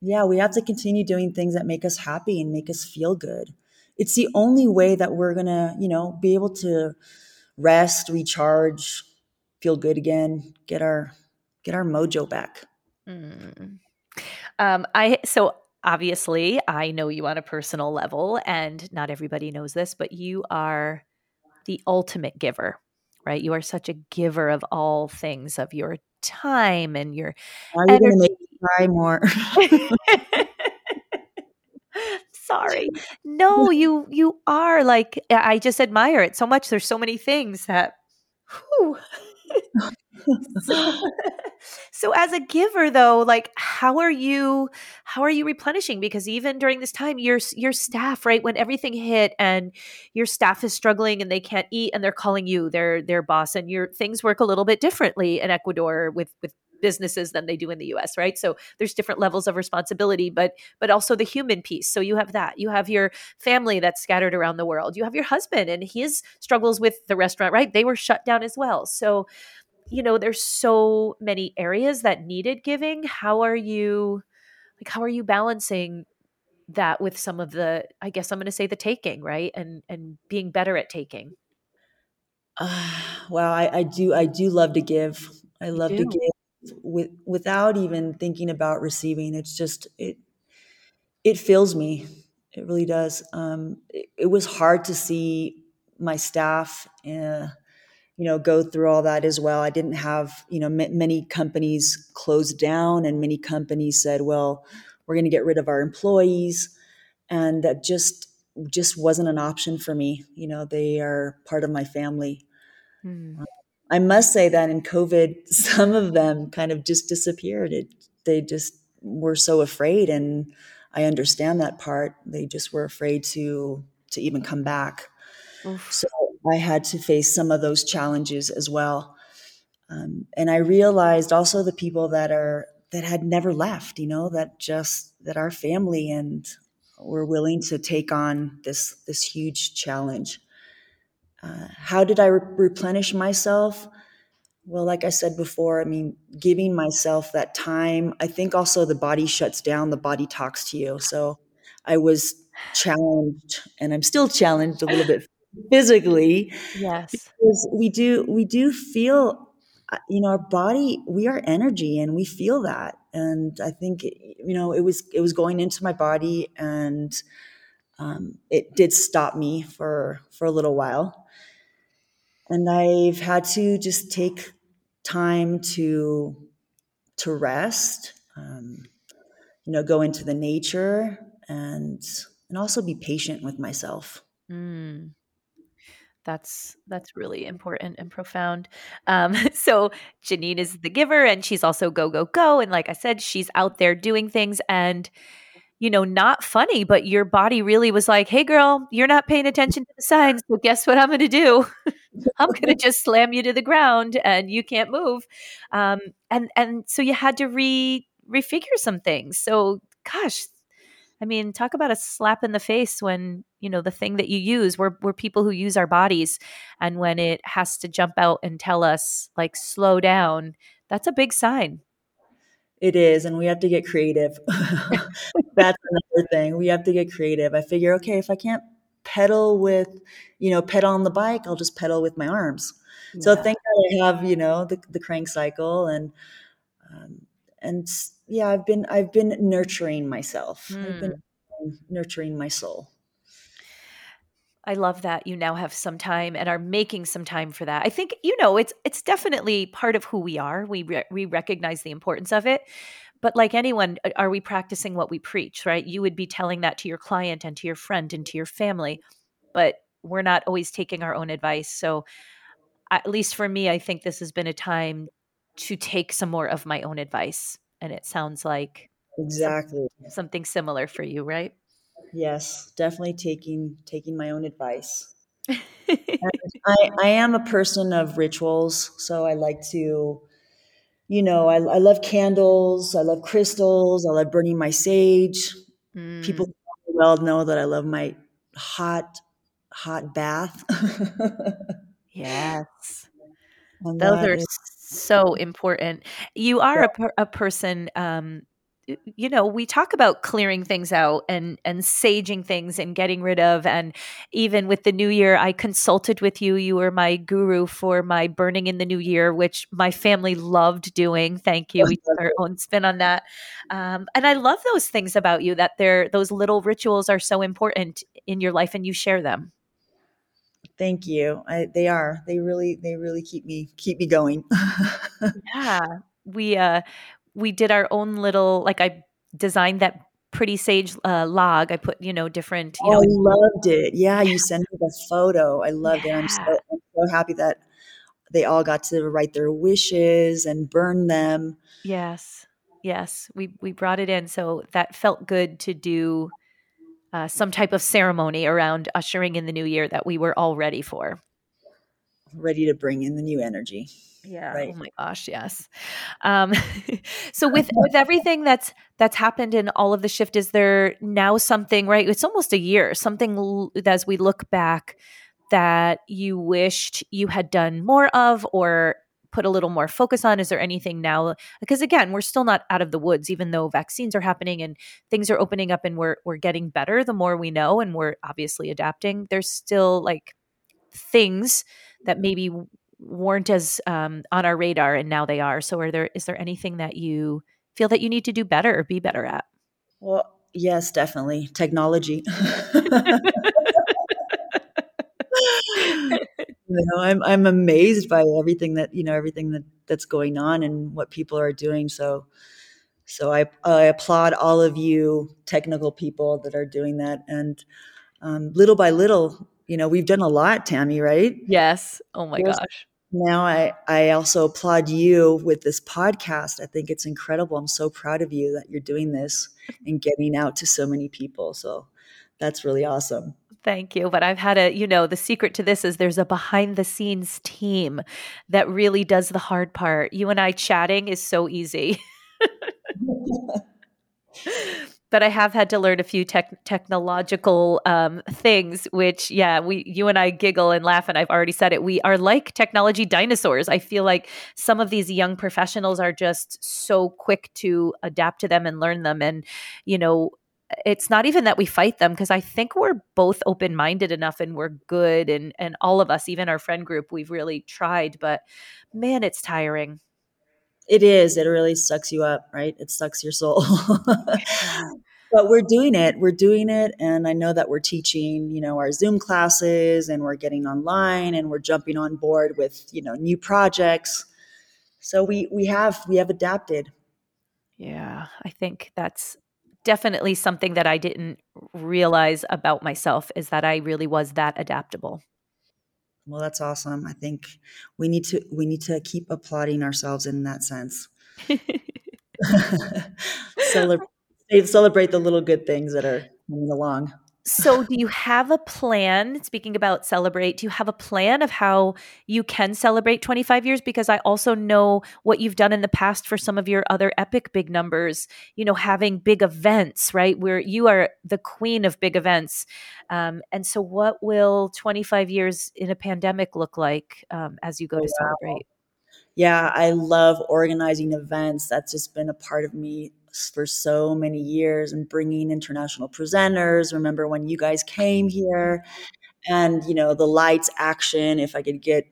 Yeah, we have to continue doing things that make us happy and make us feel good. It's the only way that we're going to, you know, be able to rest, recharge, feel good again, get our get our mojo back. Mm. Um, I so obviously, I know you on a personal level, and not everybody knows this, but you are the ultimate giver, right? You are such a giver of all things, of your time and your you going to make me cry more? Sorry. No, you you are like I just admire it so much. There's so many things that whew, so, as a giver though like how are you how are you replenishing? Because even during this time your your staff right when everything hit and your staff is struggling and they can't eat and they're calling you their their boss and your things work a little bit differently in Ecuador with with businesses than they do in the US, right? So there's different levels of responsibility, but but also the human piece. So you have that. You have your family that's scattered around the world. You have your husband and his struggles with the restaurant, right? They were shut down as well. So you know there's so many areas that needed giving how are you like how are you balancing that with some of the i guess i'm going to say the taking right and and being better at taking uh, well I, I do i do love to give i love to give with without even thinking about receiving it's just it it fills me it really does um it, it was hard to see my staff uh, you know go through all that as well i didn't have you know m- many companies closed down and many companies said well we're going to get rid of our employees. And that just, just wasn't an option for me. You know, they are part of my family. Mm. I must say that in COVID, some of them kind of just disappeared. It, they just were so afraid, and I understand that part. They just were afraid to to even come back. Oof. So I had to face some of those challenges as well. Um, and I realized also the people that are that had never left, you know, that just that our family and were willing to take on this this huge challenge. Uh, how did I re- replenish myself? Well, like I said before, I mean, giving myself that time. I think also the body shuts down, the body talks to you. So I was challenged, and I'm still challenged a little bit physically. Yes, because we do we do feel, uh, you know, our body. We are energy, and we feel that. And I think you know, it was it was going into my body, and um, it did stop me for for a little while and I've had to just take time to to rest, um, you know, go into the nature and and also be patient with myself. Mm. That's that's really important and profound. Um, so Janine is the giver, and she's also go go go, and like I said, she's out there doing things and you know, not funny, but your body really was like, hey, girl, you're not paying attention to the signs. So guess what I'm going to do? I'm going to just slam you to the ground and you can't move. Um, and, and so you had to re refigure some things. So, gosh, I mean, talk about a slap in the face when, you know, the thing that you use, we're, we're people who use our bodies. And when it has to jump out and tell us, like, slow down, that's a big sign. It is, and we have to get creative. That's another thing. We have to get creative. I figure, okay, if I can't pedal with, you know, pedal on the bike, I'll just pedal with my arms. Yeah. So thank God I have, you know, the, the Krankcycle and, um, and yeah, I've been, I've been nurturing myself. I've been hmm. nurturing my soul. I love that you now have some time and are making some time for that. I think you know it's it's definitely part of who we are. We re- we recognize the importance of it. But like anyone, are we practicing what we preach, right? You would be telling that to your client and to your friend and to your family, but we're not always taking our own advice. So at least for me, I think this has been a time to take some more of my own advice. And it sounds like exactly something similar for you, right? Yes, definitely taking taking my own advice. I, I am a person of rituals, so I like to, you know, I, I love candles, I love crystals, I love burning my sage. Mm. People well know that I love my hot, hot bath. yes, and those are is- so important. You are yeah. a, a person um, you know we talk about clearing things out and and saging things and getting rid of and even with the new year i consulted with you. You were my guru for my burning in the new year which my family loved doing. Thank you. We took our own spin on that. Um, and i love those things about you that they're those little rituals are so important in your life and you share them. Thank you. I, they are. They really they really keep me keep me going. Yeah. We uh we did our own little like I designed that pretty sage uh, log. I put you know different. You oh, know, I loved it. Yeah, you sent me the photo. I loved yeah. it. I'm so, I'm so happy that they all got to write their wishes and burn them. Yes, yes, we we brought it in, so that felt good to do. Uh, some type of ceremony around ushering in the new year that we were all ready for. Ready to bring in the new energy. Yeah. Right. Oh my gosh, yes. Um, so with with everything that's that's happened in all of the shift, is there now something right? It's almost a year. Something as we look back that you wished you had done more of, or put a little more focus on? Is there anything now? Because again, we're still not out of the woods, even though vaccines are happening and things are opening up, and we're we're getting better the more we know, and we're obviously adapting. There's still like things that maybe weren't as um, on our radar and now they are. So are there is there anything that you feel that you need to do better or be better at? Well yes definitely. Technology. You know i'm i'm amazed by everything that you know everything that that's going on and what people are doing. So So I, I applaud all of you technical people that are doing that. And um, little by little, you know, we've done a lot, Tammy, right? Yes. Oh my There's, gosh. Now I, I also applaud you with this podcast. I think it's incredible. I'm so proud of you that you're doing this and getting out to so many people. So that's really awesome. Thank you. But I've had a, you know, the secret to this is there's a behind the scenes team that really does the hard part. You and I chatting is so easy. but I have had to learn a few tech- technological um, things, which, yeah, we, you and I giggle and laugh, and I've already said it. We are like technology dinosaurs. I feel like some of these young professionals are just so quick to adapt to them and learn them, and you know, it's not even that we fight them because I think we're both open minded enough and we're good and and all of us, even our friend group, we've really tried. But man, it's tiring. It is. It really sucks you up, right? It sucks your soul. but we're doing it. We're doing it, and I know that we're teaching, you know, our Zoom classes, and we're getting online, and we're jumping on board with, you know, new projects. So we we have we have adapted. Yeah, I think that's definitely something that I didn't realize about myself is that I really was that adaptable. Well, that's awesome. I think we need to we need to keep applauding ourselves in that sense. celebrate, celebrate the little good things that are coming along so do you have a plan speaking about celebrate do you have a plan of how you can celebrate 25 years? Because i also know what you've done in the past for some of your other epic big numbers you know having big events right? Where you are the queen of big events. Um, and so what will 25 years in a pandemic look like um, as you go oh, to celebrate? Yeah i love organizing events. That's just been a part of me for so many years and bringing international presenters. Remember when you guys came here and, you know, the lights, action, if I could get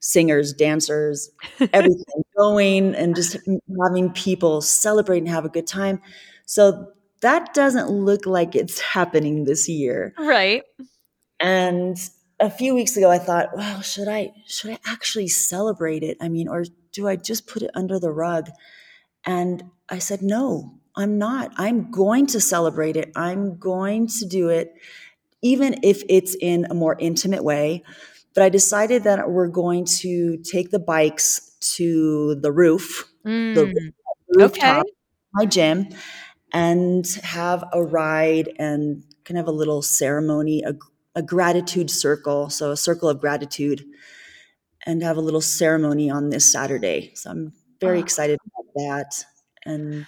singers, dancers, everything going and just having people celebrate and have a good time. So that doesn't look like it's happening this year. Right. And a few weeks ago I thought, well, should I should I actually celebrate it? I mean, or do I just put it under the rug? And I said, no, I'm not. I'm going to celebrate it. I'm going to do it, even if it's in a more intimate way. But I decided that we're going to take the bikes to the roof, mm. the rooftop, okay. my gym, and have a ride and kind of a little ceremony, a, a gratitude circle. So, a circle of gratitude, and have a little ceremony on this Saturday. So, I'm very oh. excited about that and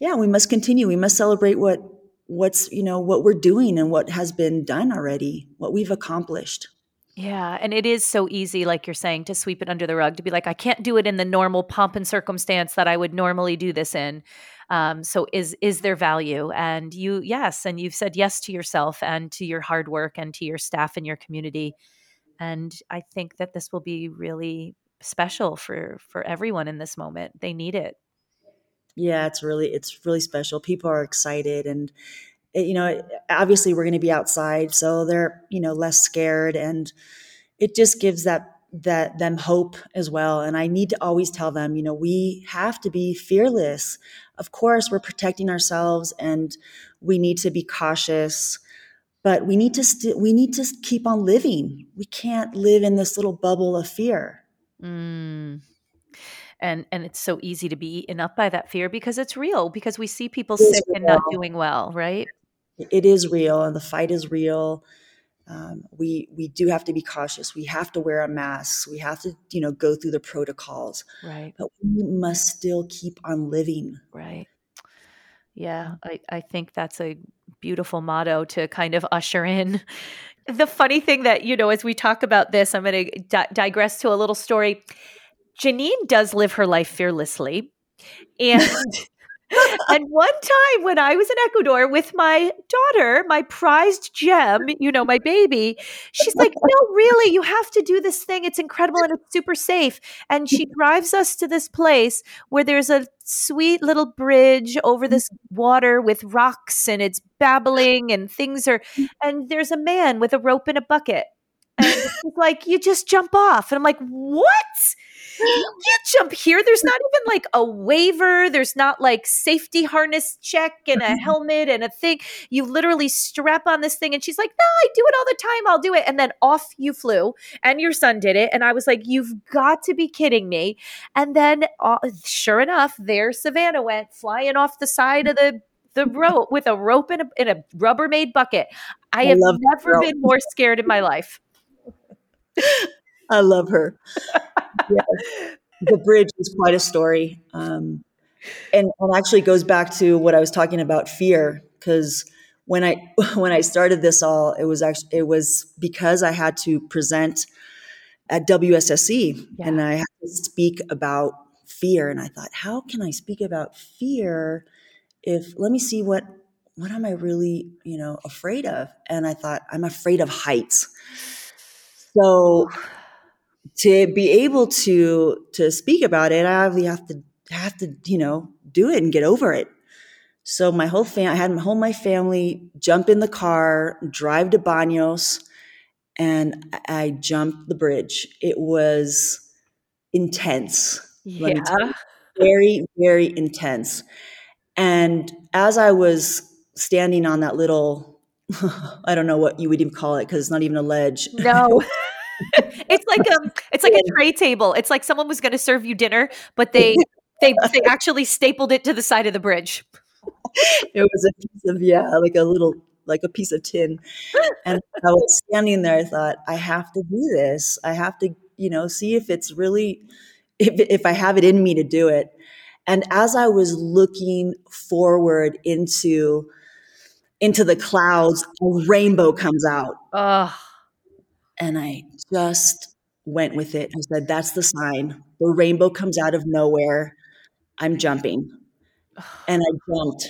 yeah we must continue. We must celebrate what what's you know what we're doing and what has been done already what we've accomplished. Yeah and it is so easy like you're saying to sweep it under the rug to be like i can't do it in the normal pomp and circumstance that i would normally do this in. Um, so is is there value? And you yes and you've said yes to yourself and to your hard work and to your staff and your community and i think that this will be really special for for everyone in this moment. They need it. Yeah, it's really it's really special. People are excited and it, you know, obviously we're going to be outside, so they're, you know, less scared and it just gives that that them hope as well and i need to always tell them you know we have to be fearless. Of course we're protecting ourselves and we need to be cautious but we need to st- we need to keep on living. We can't live in this little bubble of fear mm, and and it's so easy to be eaten up by that fear because it's real because we see people sick real. and not doing well right? It is real and the fight is real. Um, we we do have to be cautious. We have to wear a mask we have to you know go through the protocols. Right. But we must still keep on living. Right. Yeah i i think that's a beautiful motto to kind of usher in the funny thing that you know as we talk about this i'm going to di- digress to a little story Janine does live her life fearlessly. And and one time when I was in Ecuador with my daughter, my prized gem, you know, my baby, she's like, No, really, you have to do this thing. It's incredible and it's super safe. And she drives us to this place where there's a sweet little bridge over this mm-hmm. water with rocks and it's babbling and things are, mm. and there's a man with a rope and a bucket. She's like, you just jump off. And I'm like, what? You can't jump here. There's not even like a waiver. There's not like safety harness check and a helmet and a thing. You literally strap on this thing. And she's like, no, I do it all the time. I'll do it. And then off you flew and your son did it. And I was like, you've got to be kidding me. And then uh, sure enough, there Savannah went flying off the side of the the rope with a rope in a, in a Rubbermaid bucket. I, I have never been more scared in my life. I love her. The bridge is quite a story. Um, and, and actually goes back to what I was talking about fear. Cause when I, when I started this all, it was actually, it was because I had to present at WSSC yeah. and I had to speak about fear. And I thought, how can I speak about fear if, let me see what, what am I really, you know, afraid of? And I thought, I'm afraid of heights. So to be able to to speak about it, I obviously have to have to you know do it and get over it. So my whole fam, I had my whole my family jump in the car, drive to Banos, and I jumped the bridge. It was intense. Yeah, very very intense. And as I was standing on that little, I don't know what you would even call it because it's not even a ledge. No. Um, it's like a it's like a tray table. It's like someone was going to serve you dinner, but they they they actually stapled it to the side of the bridge. It was a piece of yeah, like a little like a piece of tin. And I was standing there. I thought, I have to do this. I have to, you know, see if it's really if if I have it in me to do it. And as I was looking forward into into the clouds, a rainbow comes out. Oh. And I just went with it. I said, That's the sign. The rainbow comes out of nowhere. I'm jumping. And I jumped.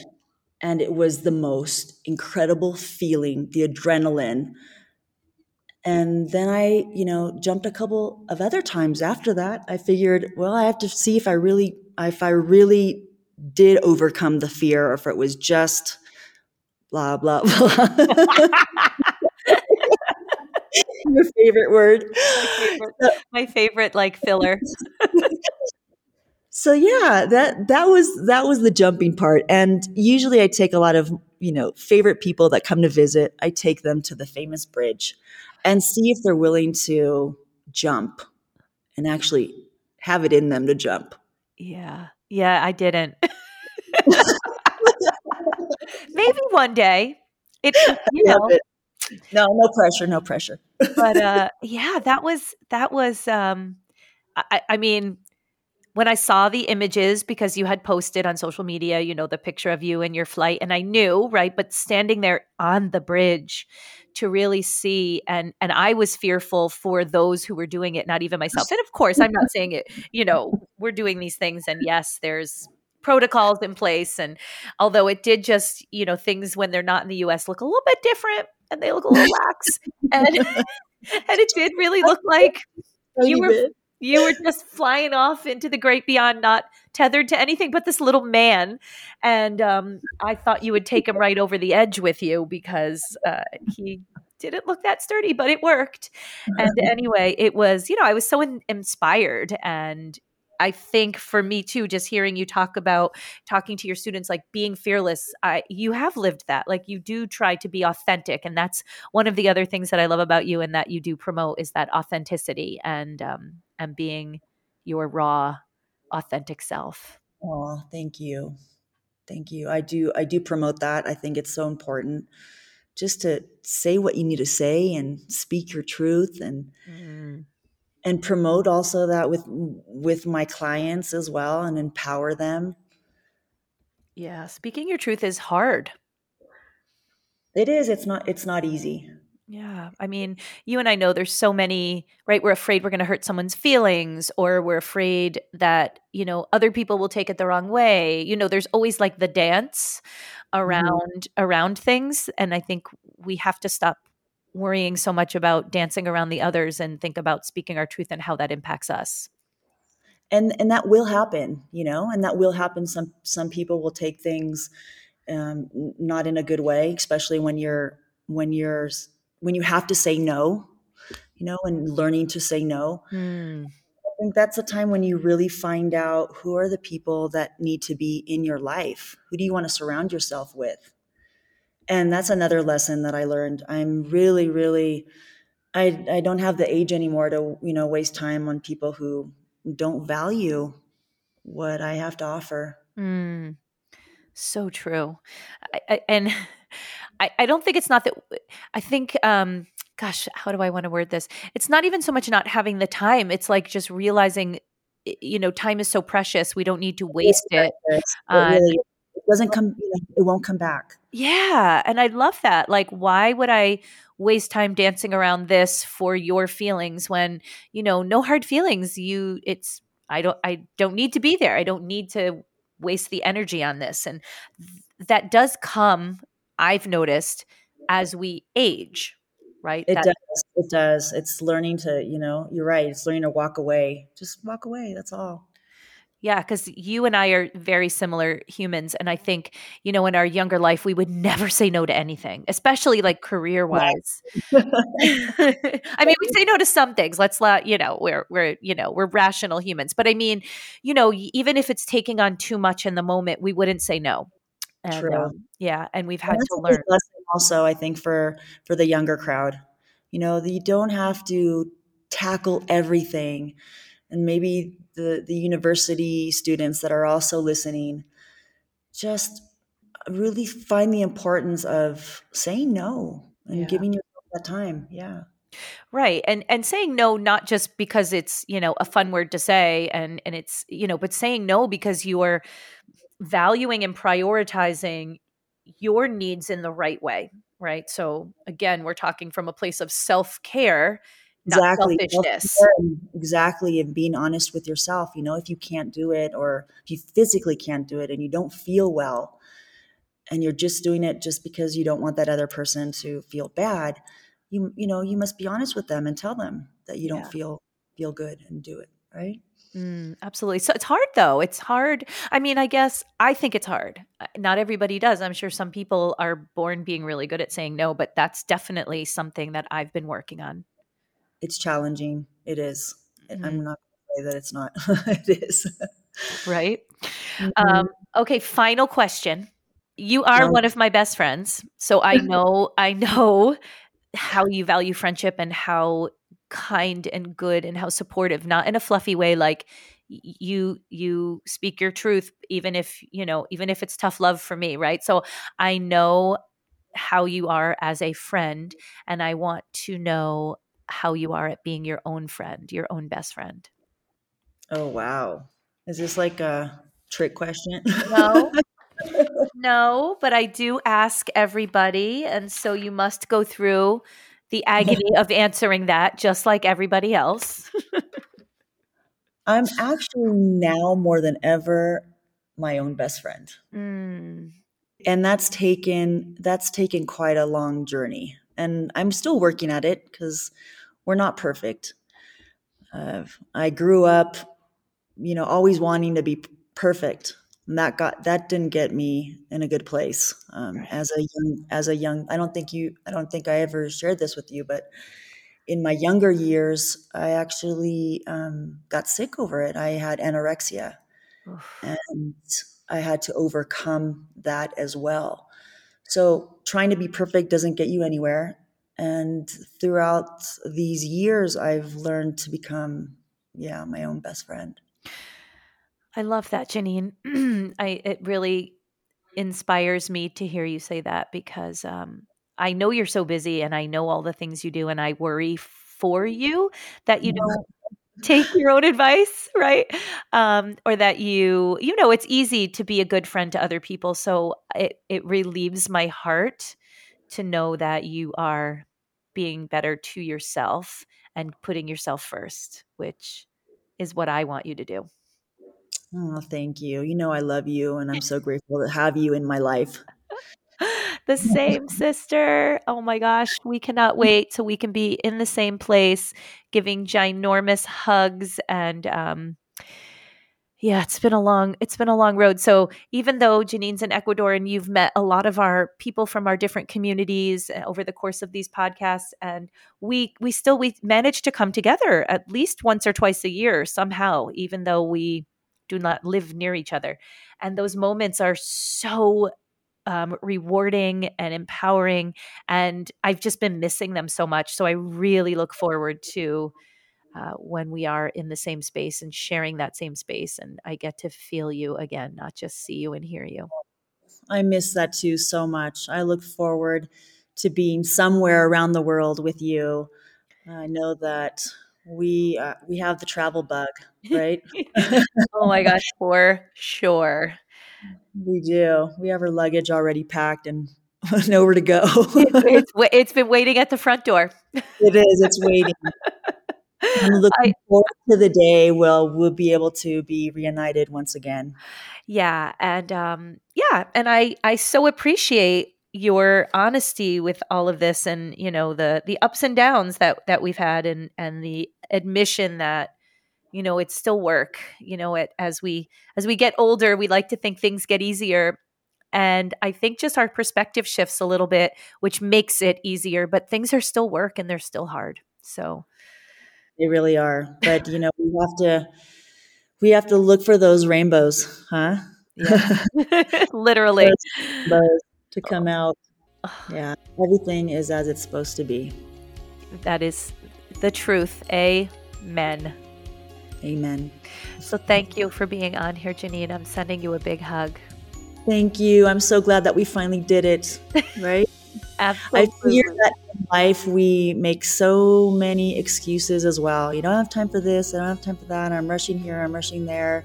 And it was the most incredible feeling, the adrenaline. And then I, you know, jumped a couple of other times after that. I figured, well, I have to see if I really, if I really did overcome the fear or if it was just blah, blah, blah. Your favorite word. My favorite, my favorite like filler. so yeah, that that was that was the jumping part. And usually I take a lot of, you know, favorite people that come to visit. I take them to the famous bridge and see if they're willing to jump and actually have it in them to jump. Yeah. Yeah, I didn't. Maybe one day. It you know, no, no pressure, no pressure. but uh, yeah, that was that was. Um, I, I mean, when I saw the images because you had posted on social media, you know, the picture of you and your flight, and I knew, right? But standing there on the bridge to really see and and I was fearful for those who were doing it, not even myself. And of course, I'm not saying it, you know, we're doing these things and yes, there's protocols in place and although it did just, you know, things when they're not in the US look a little bit different and they look a little lax. And and it did really look like you were you were just flying off into the great beyond, not tethered to anything but this little man. And um, I thought you would take him right over the edge with you because uh, he didn't look that sturdy, but it worked. And anyway, it was, you know, I was so in- inspired and I think for me too, just hearing you talk about talking to your students, like being fearless, I, you have lived that. Like you do try to be authentic, and that's one of the other things that I love about you, and that you do promote is that authenticity and um, and being your raw, authentic self. Oh, thank you, thank you. I do, I do promote that. I think it's so important just to say what you need to say and speak your truth and. Mm and promote also that with with my clients as well and empower them yeah speaking your truth is hard it is it's not it's not easy yeah i mean you and i know there's so many right we're afraid we're going to hurt someone's feelings or we're afraid that you know other people will take it the wrong way you know there's always like the dance mm-hmm. around mm-hmm. around things and i think we have to stop worrying so much about dancing around the others and think about speaking our truth and how that impacts us and and that will happen you know and that will happen some some people will take things um, not in a good way especially when you're when you're when you have to say no you know, and learning to say no. Mm. I think that's a time when you really find out who are the people that need to be in your life. Who do you want to surround yourself with? And that's another lesson that I learned. I'm really, really, I, I don't have the age anymore to, you know, waste time on people who don't value what I have to offer. Mm, so true. I, I, and I, I don't think it's not that, I think, um, gosh, how do I want to word this? It's not even so much not having the time. It's like just realizing, you know, time is so precious. We don't need to waste it. it, really, it doesn't come, you know, it won't come back. Yeah. And I love that. Like, why would I waste time dancing around this for your feelings when, you know, no hard feelings. You, it's, I don't, I don't need to be there. I don't need to waste the energy on this. And th- that does come, I've noticed, as we age, right? It that- does. It does. It's learning to, you know, you're right. It's learning to walk away. Just walk away. That's all. Yeah, because you and I are very similar humans. And I think, you know, in our younger life, we would never say no to anything, especially like career wise. I mean, we say no to some things. Let's let, you know, we're, we're, you know, we're rational humans. But I mean, you know, even if it's taking on too much in the moment, we wouldn't say no. And, True. Um, yeah. And we've had and to learn. Also, I think for, for the younger crowd, you know, you don't have to tackle everything and maybe the, the university students that are also listening, just really find the importance of saying no and yeah. giving yourself that time. Yeah. Right. And and saying no not just because it's, you know, a fun word to say and and it's, you know, but saying no because you are valuing and prioritizing your needs in the right way, right? So again, we're talking from a place of self-care exactly exactly and being honest with yourself you know if you can't do it or if you physically can't do it and you don't feel well and you're just doing it just because you don't want that other person to feel bad you you know you must be honest with them and tell them that you don't yeah. feel feel good and do it right Mm, absolutely. So it's hard though. It's hard. I mean, I guess I think it's hard. Uh, not everybody does. I'm sure some people are born being really good at saying no, but that's definitely something that I've been working on it's challenging. It is. Mm-hmm. I'm not going to say that it's not. it is. right. Mm-hmm. Um, okay. Final question. You are one of my best friends, so I know I know how you value friendship and how kind and good and how supportive. Not in a fluffy way, like you you speak your truth even if you know even if it's tough love for me right so i know how you are as a friend and i want to know how you are at being your own friend, your own best friend. Oh, wow. Is this like a trick question? No. no, but I do ask everybody. And so you must go through the agony of answering that just like everybody else. I'm actually now more than ever my own best friend. Mm. And that's taken that's taken quite a long journey and I'm still working at it because we're not perfect. Uh, I grew up, you know, always wanting to be perfect. And that got that didn't get me in a good place um, as a young as a young. I don't think you. I don't think I ever shared this with you, but in my younger years, I actually um, got sick over it. I had anorexia, Oof. and I had to overcome that as well. So trying to be perfect doesn't get you anywhere. And throughout these years, I've learned to become, yeah, my own best friend. I love that, Janine. I it really inspires me to hear you say that because um, I know you're so busy and I know all the things you do, and I worry for you that you don't take your own advice right? Um, or that you you know it's easy to be a good friend to other people so it it relieves my heart to know that you are being better to yourself and putting yourself first which is what i want you to do. Oh thank you. You know i love you and i'm so grateful to have you in my life the same sister. Oh my gosh, we cannot wait till we can be in the same place, giving ginormous hugs and um, Yeah, it's been a long it's been a long road. So even though Janine's in Ecuador and you've met a lot of our people from our different communities uh, over the course of these podcasts and we we still we manage to come together at least once or twice a year somehow even though we do not live near each other. And those moments are so um, rewarding and empowering and I've just been missing them so much. So I really look forward to uh, when we are in the same space and sharing that same space. And I get to feel you again, not just see you and hear you. I miss that too so much. I look forward to being somewhere around the world with you. I know that we uh, we have the travel bug, right? oh my gosh, for sure. We do. We have our luggage already packed and nowhere to go. it's, it's, been waiting at the front door. It is. It's waiting. I'm looking I, forward to the day where we'll be able to be reunited once again. Yeah, and um, yeah, and I I so appreciate your honesty with all of this, and you know the the ups and downs that that we've had, and and the admission that you know it's still work. You know, it as we as we get older, we like to think things get easier. And I think just our perspective shifts a little bit, which makes it easier, but things are still work and they're still hard. So, they really are. But you know, we have to we have to look for those rainbows, huh? Yeah. Literally. Rainbows to oh. come out. Yeah. Everything is as it's supposed to be. That is the truth. Amen. Amen. So thank you for being on here, Janine. I'm sending you a big hug. Thank you. I'm so glad that we finally did it. Right? Absolutely. I fear that in life we make so many excuses as well. You don't have time for this. I don't have time for that. I'm rushing here. I'm rushing there.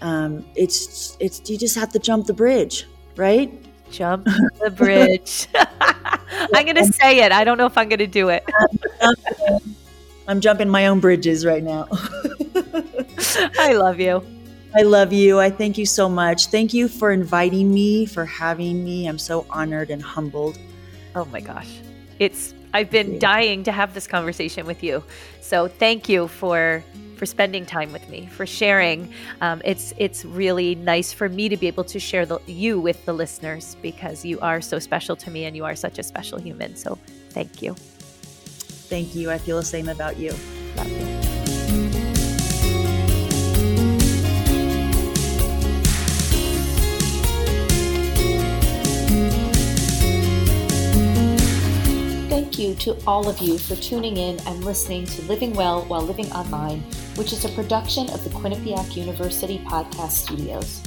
Um, it's it's you just have to jump the bridge, right? Jump the bridge. I'm going to say it. I don't know if I'm going to do it. I'm jumping my own bridges right now. I love you. I love you. I thank you so much. Thank you for inviting me, for having me. I'm so honored and humbled. Oh my gosh. It's I've been dying to have this conversation with you. So thank you for for spending time with me, for sharing. Um, it's it's really nice for me to be able to share the, you with the listeners because you are so special to me and you are such a special human. So thank you. Thank you. I feel the same about you. Thank you to all of you for tuning in and listening to Living Well While Living Online, which is a production of the Quinnipiac University Podcast Studios.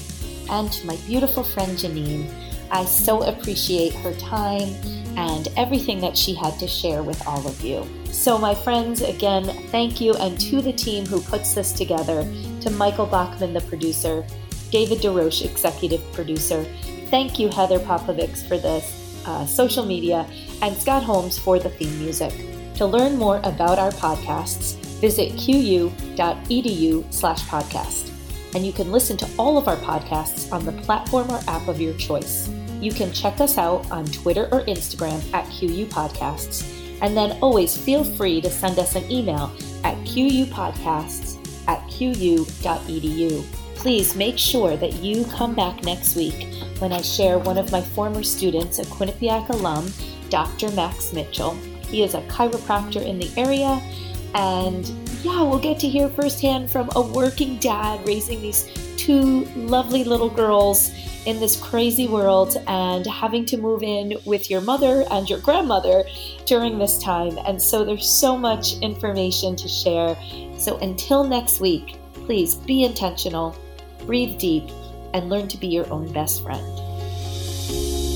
And to my beautiful friend Janine, I so appreciate her time and everything that she had to share with all of you. So, my friends, again, thank you. And to the team who puts this together, to Michael Bachman, the producer, David DeRoche, executive producer, thank you, Heather Popovics, for this uh, social media, and Scott Holmes for the theme music. To learn more about our podcasts, visit qu.edu slash podcast. And you can listen to all of our podcasts on the platform or app of your choice. You can check us out on Twitter or Instagram at QU Podcasts. And then always feel free to send us an email at qupodcasts at qu.edu. Please make sure that you come back next week when I share one of my former students, a Quinnipiac alum, Dr. Max Mitchell. He is a chiropractor in the area, and yeah, we'll get to hear firsthand from a working dad raising these two lovely little girls in this crazy world and having to move in with your mother and your grandmother during this time. And so there's so much information to share. So until next week, please be intentional, breathe deep, and learn to be your own best friend.